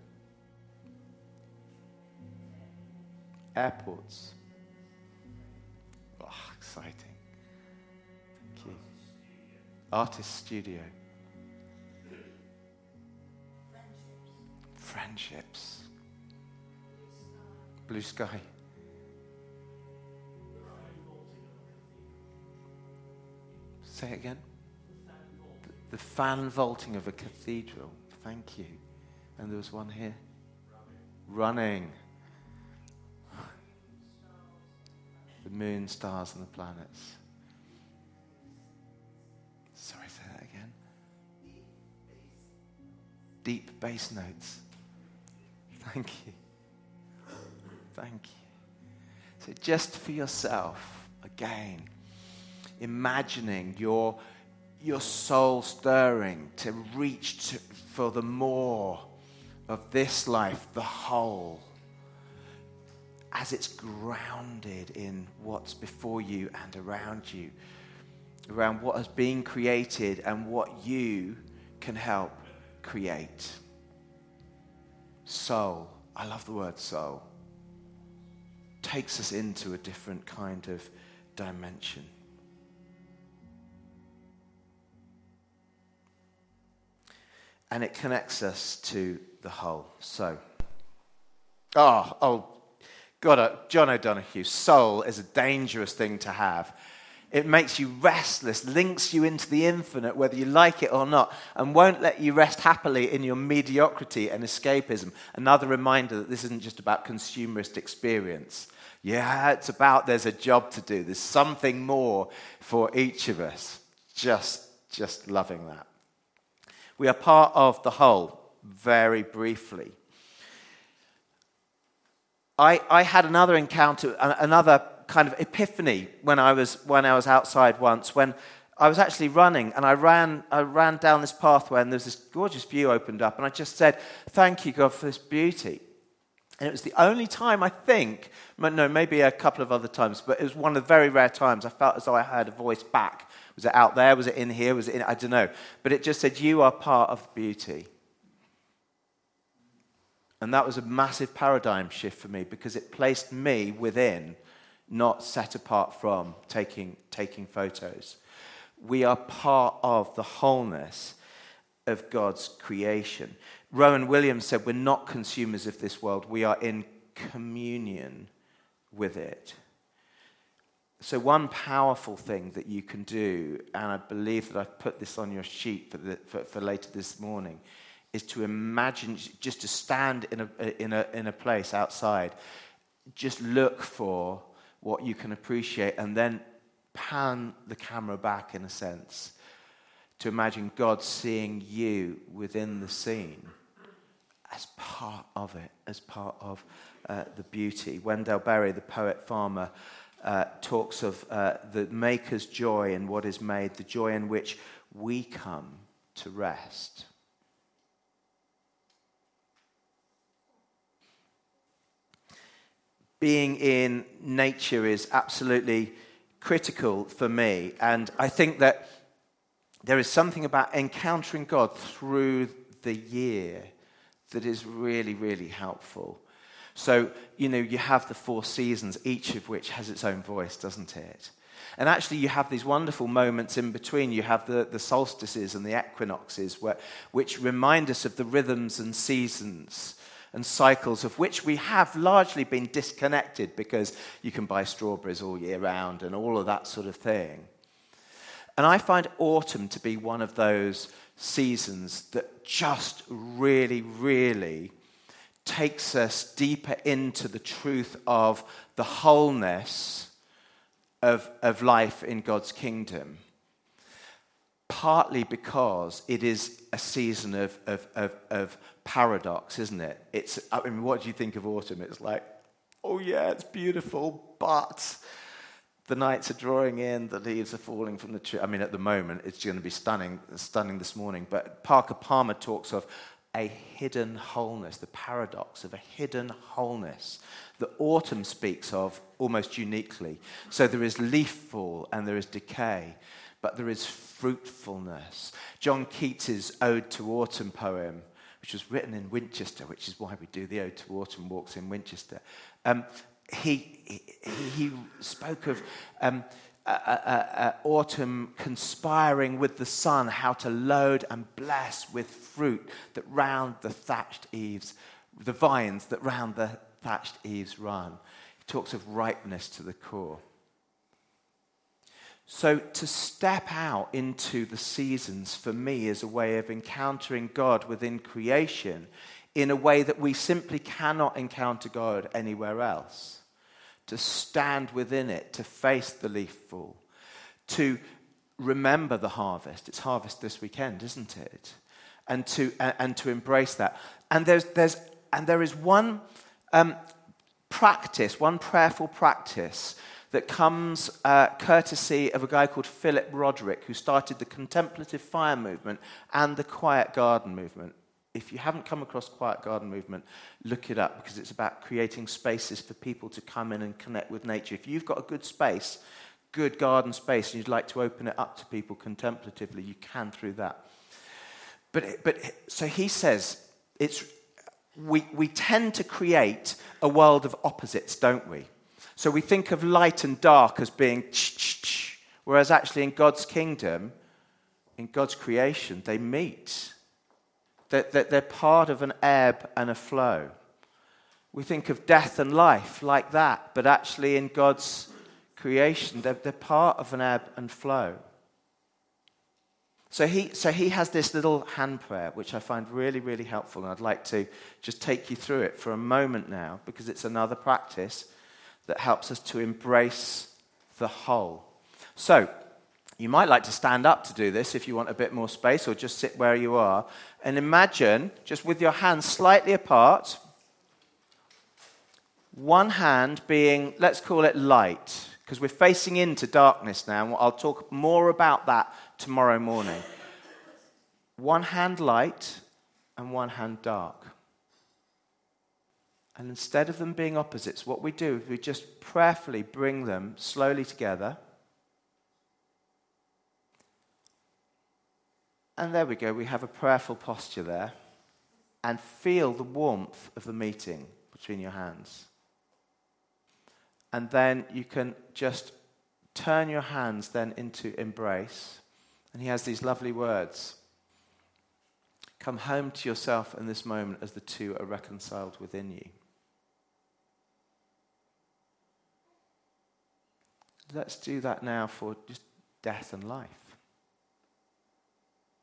Airports. Oh, exciting. Thank you. Artist studio. Friendships. Blue sky. Say it again. The fan vaulting of a cathedral. Thank you. And there was one here. Running. The moon, stars, and the planets. Sorry, say that again. Deep bass notes. Thank you. Thank you. So, just for yourself, again, imagining your, your soul stirring to reach to, for the more of this life, the whole, as it's grounded in what's before you and around you, around what has been created and what you can help create. Soul, I love the word soul, takes us into a different kind of dimension. And it connects us to the whole. So, ah, oh, oh, God, uh, John O'Donohue, soul is a dangerous thing to have. It makes you restless, links you into the infinite, whether you like it or not, and won't let you rest happily in your mediocrity and escapism. Another reminder that this isn't just about consumerist experience. Yeah, it's about there's a job to do, there's something more for each of us. Just, just loving that. We are part of the whole, very briefly. I, I had another encounter, another kind of epiphany when I was, when I was outside once, when I was actually running and I ran, I ran down this pathway and there was this gorgeous view opened up and I just said, Thank you, God, for this beauty. And it was the only time I think, no, maybe a couple of other times, but it was one of the very rare times I felt as though I had a voice back. Was it out there? Was it in here? Was it in, I don't know. But it just said, You are part of beauty. And that was a massive paradigm shift for me because it placed me within not set apart from taking, taking photos. We are part of the wholeness of God's creation. Rowan Williams said, We're not consumers of this world, we are in communion with it. So, one powerful thing that you can do, and I believe that I've put this on your sheet for, the, for, for later this morning, is to imagine, just to stand in a, in, a, in a place outside, just look for what you can appreciate, and then pan the camera back in a sense to imagine God seeing you within the scene as part of it, as part of uh, the beauty. Wendell Berry, the poet farmer, uh, talks of uh, the Maker's joy in what is made, the joy in which we come to rest. Being in nature is absolutely critical for me. And I think that there is something about encountering God through the year that is really, really helpful. So, you know, you have the four seasons, each of which has its own voice, doesn't it? And actually, you have these wonderful moments in between. You have the, the solstices and the equinoxes, where, which remind us of the rhythms and seasons and cycles of which we have largely been disconnected because you can buy strawberries all year round and all of that sort of thing. And I find autumn to be one of those seasons that just really, really takes us deeper into the truth of the wholeness of, of life in God's kingdom partly because it is a season of, of, of, of, paradox, isn't it? It's, I mean, what do you think of autumn? It's like, oh yeah, it's beautiful, but the nights are drawing in, the leaves are falling from the tree. I mean, at the moment, it's going to be stunning, stunning this morning. But Parker Palmer talks of a hidden wholeness, the paradox of a hidden wholeness that autumn speaks of almost uniquely. So there is leaf fall and there is decay but there is fruitfulness. John Keats's Ode to Autumn poem, which was written in Winchester, which is why we do the Ode to Autumn walks in Winchester, um, he, he, he, spoke of um, uh, uh, uh, autumn conspiring with the sun, how to load and bless with fruit that round the thatched eaves, the vines that round the thatched eaves run. He talks of ripeness to the core. So, to step out into the seasons for me is a way of encountering God within creation in a way that we simply cannot encounter God anywhere else. To stand within it, to face the leaf fall, to remember the harvest. It's harvest this weekend, isn't it? And to, and to embrace that. And, there's, there's, and there is one um, practice, one prayerful practice that comes uh, courtesy of a guy called Philip Roderick, who started the contemplative fire movement and the quiet garden movement. If you haven't come across quiet garden movement, look it up because it's about creating spaces for people to come in and connect with nature. If you've got a good space, good garden space, and you'd like to open it up to people contemplatively, you can through that. But, but so he says, it's, we, we tend to create a world of opposites, don't we? So we think of light and dark as being, whereas actually in God's kingdom, in God's creation, they meet. That they're, they're part of an ebb and a flow. We think of death and life like that, but actually, in God's creation, they're, they're part of an ebb and flow. So he, so he has this little hand prayer, which I find really, really helpful, and I'd like to just take you through it for a moment now, because it's another practice that helps us to embrace the whole. So, you might like to stand up to do this if you want a bit more space, or just sit where you are. And imagine, just with your hands slightly apart, one hand being, let's call it light, because we're facing into darkness now, and I'll talk more about that tomorrow morning. One hand light and one hand dark. And instead of them being opposites, what we do is we just prayerfully bring them slowly together. And there we go, we have a prayerful posture there. And feel the warmth of the meeting between your hands. And then you can just turn your hands then into embrace. And he has these lovely words Come home to yourself in this moment as the two are reconciled within you. Let's do that now for just death and life.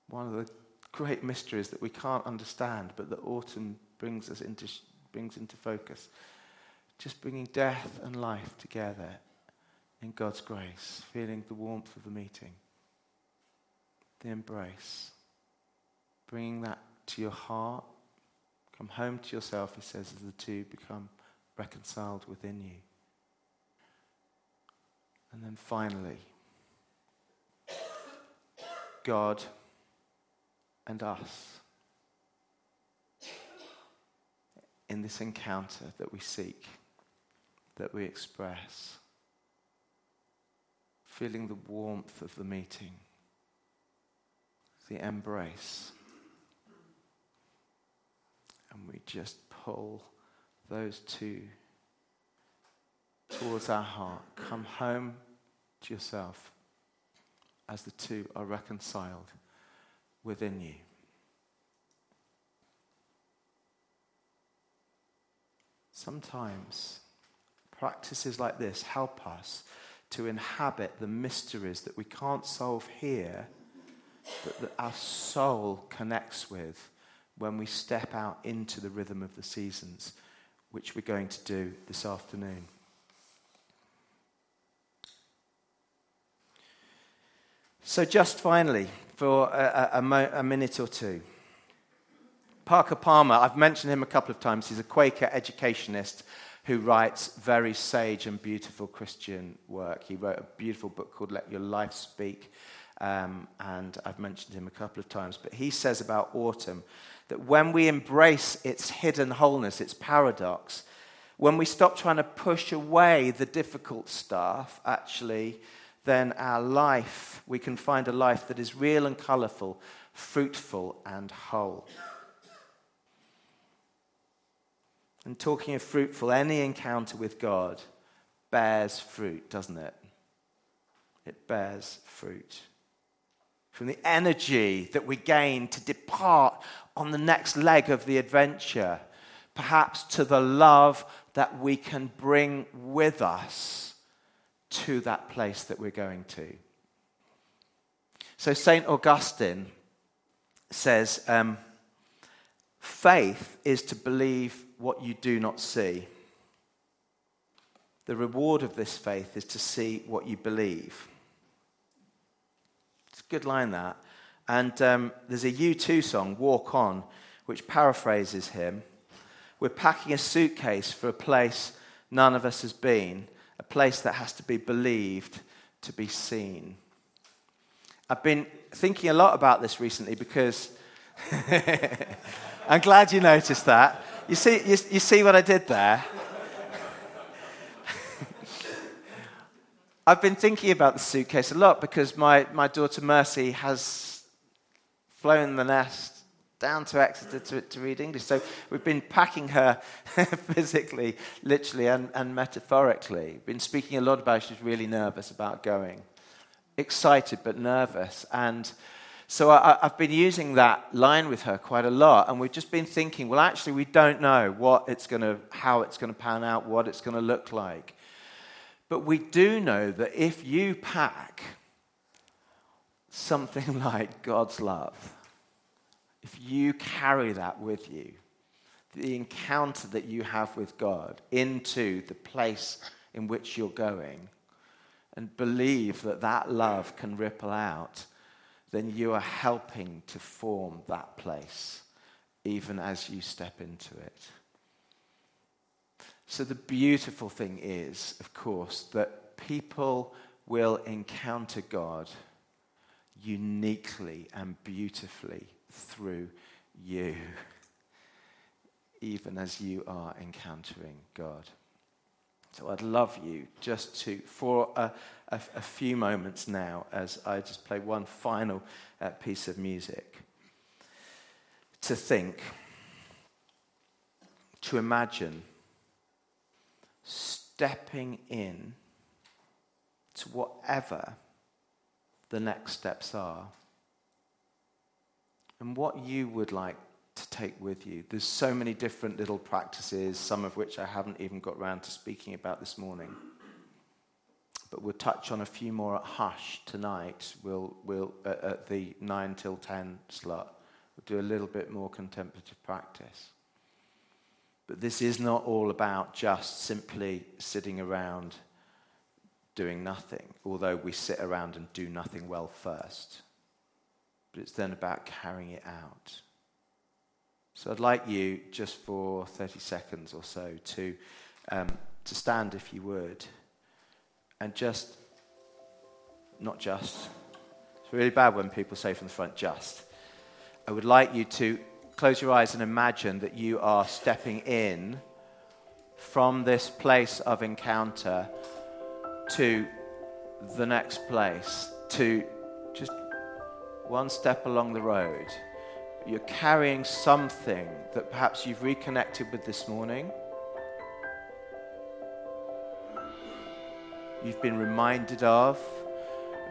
One of the great mysteries that we can't understand, but that autumn brings us into, brings into focus. Just bringing death and life together in God's grace, feeling the warmth of the meeting, the embrace, bringing that to your heart. Come home to yourself, he says, as the two become reconciled within you. And then finally, God and us in this encounter that we seek, that we express, feeling the warmth of the meeting, the embrace. And we just pull those two towards our heart. Come home to yourself as the two are reconciled within you. Sometimes practices like this help us to inhabit the mysteries that we can't solve here, but that our soul connects with when we step out into the rhythm of the seasons, which we're going to do this afternoon. So, just finally, for a, a, mo- a, minute or two, Parker Palmer, I've mentioned him a couple of times. He's a Quaker educationist who writes very sage and beautiful Christian work. He wrote a beautiful book called Let Your Life Speak, um, and I've mentioned him a couple of times. But he says about autumn that when we embrace its hidden wholeness, its paradox, when we stop trying to push away the difficult stuff, actually, then our life, we can find a life that is real and colorful, fruitful and whole. And talking of fruitful, any encounter with God bears fruit, doesn't it? It bears fruit. From the energy that we gain to depart on the next leg of the adventure, perhaps to the love that we can bring with us to that place that we're going to. So, St. Augustine says, um, faith is to believe what you do not see. The reward of this faith is to see what you believe. It's a good line, that. And um, there's a U2 song, Walk On, which paraphrases him. We're packing a suitcase for a place none of us has been a place that has to be believed to be seen. I've been thinking a lot about this recently because I'm glad you noticed that. You see, you, you see what I did there? I've been thinking about the suitcase a lot because my, my daughter Mercy has flown the nest down to Exeter to, to read English. So we've been packing her physically, literally, and, and metaphorically. Been speaking a lot about She's really nervous about going. Excited but nervous. And So I, I've been using that line with her quite a lot, and we've just been thinking, well, actually, we don't know what it's going to, how it's going to pan out, what it's going to look like. But we do know that if you pack something like God's love, if you carry that with you, the encounter that you have with God into the place in which you're going, and believe that that love can ripple out, then you are helping to form that place, even as you step into it. So, the beautiful thing is, of course, that people will encounter God uniquely and beautifully through you, even as you are encountering God. So, I'd love you just to, for a, a, a few moments now, as I just play one final uh, piece of music, to think, to imagine stepping in to whatever the next steps are and what you would like to take with you. There's so many different little practices, some of which I haven't even got round to speaking about this morning. But we'll touch on a few more at Hush tonight. We'll, we'll uh, at the 9 till 10 slot. We'll do a little bit more contemplative practice. But this is not all about just simply sitting around doing nothing, although we sit around and do nothing well first. But it's then about carrying it out. So I'd like you, just for 30 seconds or so, to, um, to stand if you would, and just, not just, it's really bad when people say from the front, just. I would like you to close your eyes and imagine that you are stepping in from this place of encounter to the next place, to just one step along the road. You're carrying something that perhaps you've reconnected with this morning. You've been reminded of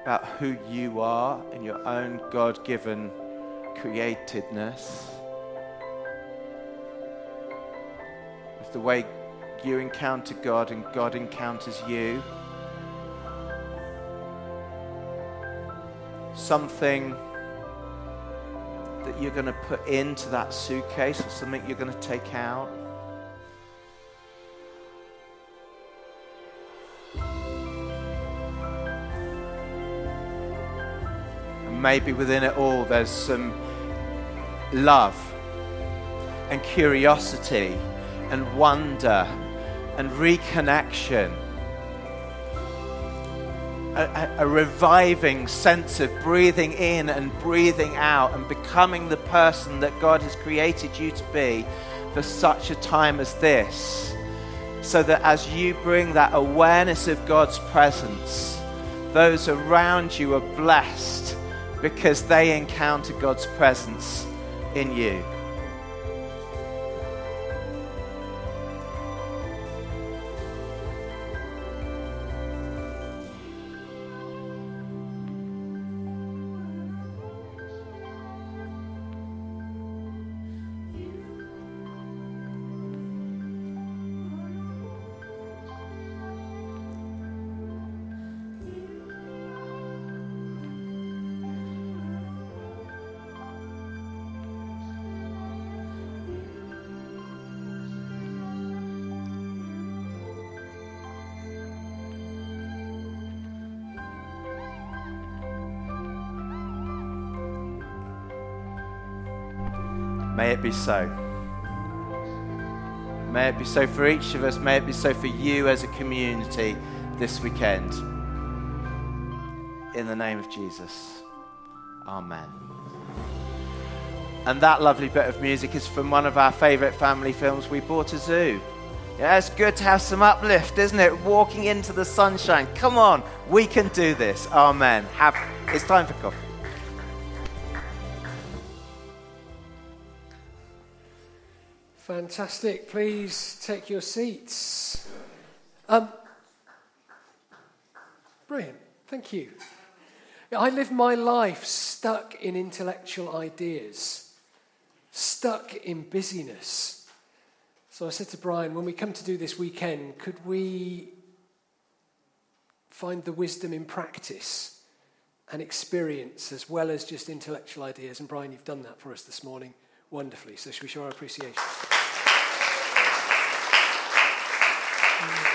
about who you are in your own God given createdness. Of the way you encounter God and God encounters you. Something that you're going to put into that suitcase or something you're going to take out. And maybe within it all, there's some love and curiosity and wonder and reconnection. A, a, reviving sense of breathing in and breathing out and becoming the person that God has created you to be for such a time as this. So that as you bring that awareness of God's presence, those around you are blessed because they encounter God's presence in you. Be so. May it be so for each of us. May it be so for you as a community this weekend. In the name of Jesus. Amen. And that lovely bit of music is from one of our favorite family films, We Bought a Zoo. Yeah, it's good to have some uplift, isn't it? Walking into the sunshine. Come on, we can do this. Amen. Have, it's time for coffee. Fantastic. Please take your seats. Um, brilliant. Thank you. I live my life stuck in intellectual ideas, stuck in busyness. So I said to Brian, when we come to do this weekend, could we find the wisdom in practice and experience as well as just intellectual ideas? And Brian, you've done that for us this morning wonderfully. So should we show our appreciation? Amén.